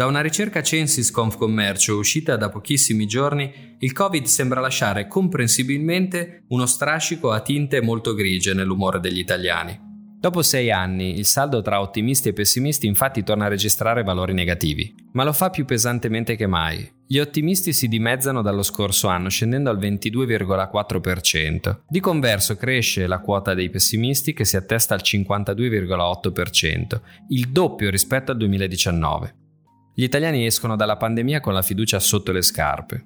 Da una ricerca Censis Confcommercio uscita da pochissimi giorni, il Covid sembra lasciare comprensibilmente uno strascico a tinte molto grigie nell'umore degli italiani. Dopo sei anni, il saldo tra ottimisti e pessimisti infatti torna a registrare valori negativi, ma lo fa più pesantemente che mai. Gli ottimisti si dimezzano dallo scorso anno, scendendo al 22,4%. Di converso cresce la quota dei pessimisti che si attesta al 52,8%, il doppio rispetto al 2019. Gli italiani escono dalla pandemia con la fiducia sotto le scarpe.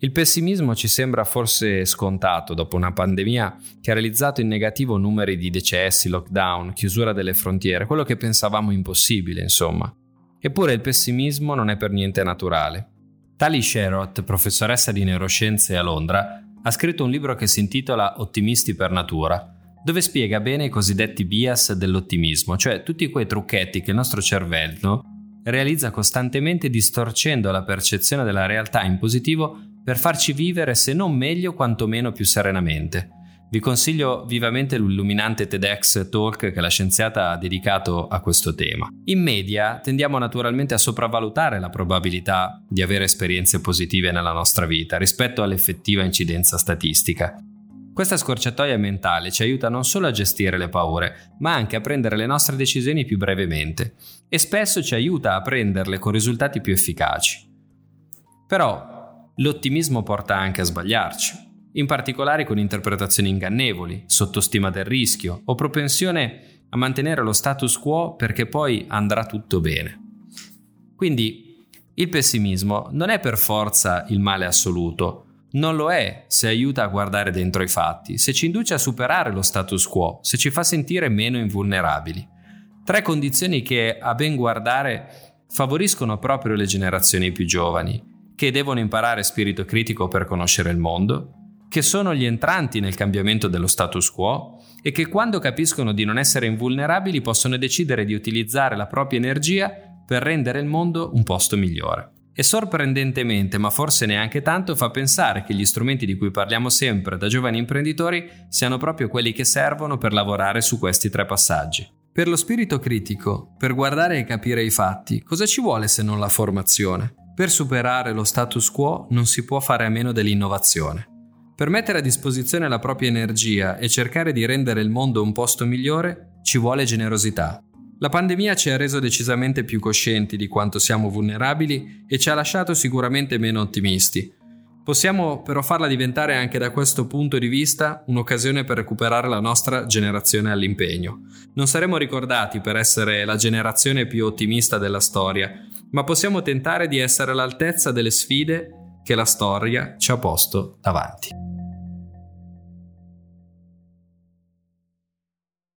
Il pessimismo ci sembra forse scontato dopo una pandemia che ha realizzato in negativo numeri di decessi, lockdown, chiusura delle frontiere, quello che pensavamo impossibile, insomma. Eppure il pessimismo non è per niente naturale. Tali Sherrod, professoressa di neuroscienze a Londra, ha scritto un libro che si intitola Ottimisti per natura, dove spiega bene i cosiddetti bias dell'ottimismo, cioè tutti quei trucchetti che il nostro cervello realizza costantemente distorcendo la percezione della realtà in positivo per farci vivere se non meglio quantomeno più serenamente. Vi consiglio vivamente l'illuminante TEDx Talk che la scienziata ha dedicato a questo tema. In media tendiamo naturalmente a sopravvalutare la probabilità di avere esperienze positive nella nostra vita rispetto all'effettiva incidenza statistica. Questa scorciatoia mentale ci aiuta non solo a gestire le paure, ma anche a prendere le nostre decisioni più brevemente e spesso ci aiuta a prenderle con risultati più efficaci. Però L'ottimismo porta anche a sbagliarci, in particolare con interpretazioni ingannevoli, sottostima del rischio o propensione a mantenere lo status quo perché poi andrà tutto bene. Quindi il pessimismo non è per forza il male assoluto, non lo è se aiuta a guardare dentro i fatti, se ci induce a superare lo status quo, se ci fa sentire meno invulnerabili. Tre condizioni che, a ben guardare, favoriscono proprio le generazioni più giovani che devono imparare spirito critico per conoscere il mondo, che sono gli entranti nel cambiamento dello status quo e che quando capiscono di non essere invulnerabili possono decidere di utilizzare la propria energia per rendere il mondo un posto migliore. E sorprendentemente, ma forse neanche tanto, fa pensare che gli strumenti di cui parliamo sempre da giovani imprenditori siano proprio quelli che servono per lavorare su questi tre passaggi. Per lo spirito critico, per guardare e capire i fatti, cosa ci vuole se non la formazione? Per superare lo status quo non si può fare a meno dell'innovazione. Per mettere a disposizione la propria energia e cercare di rendere il mondo un posto migliore ci vuole generosità. La pandemia ci ha reso decisamente più coscienti di quanto siamo vulnerabili e ci ha lasciato sicuramente meno ottimisti. Possiamo però farla diventare anche da questo punto di vista un'occasione per recuperare la nostra generazione all'impegno. Non saremo ricordati per essere la generazione più ottimista della storia, ma possiamo tentare di essere all'altezza delle sfide che la storia ci ha posto davanti.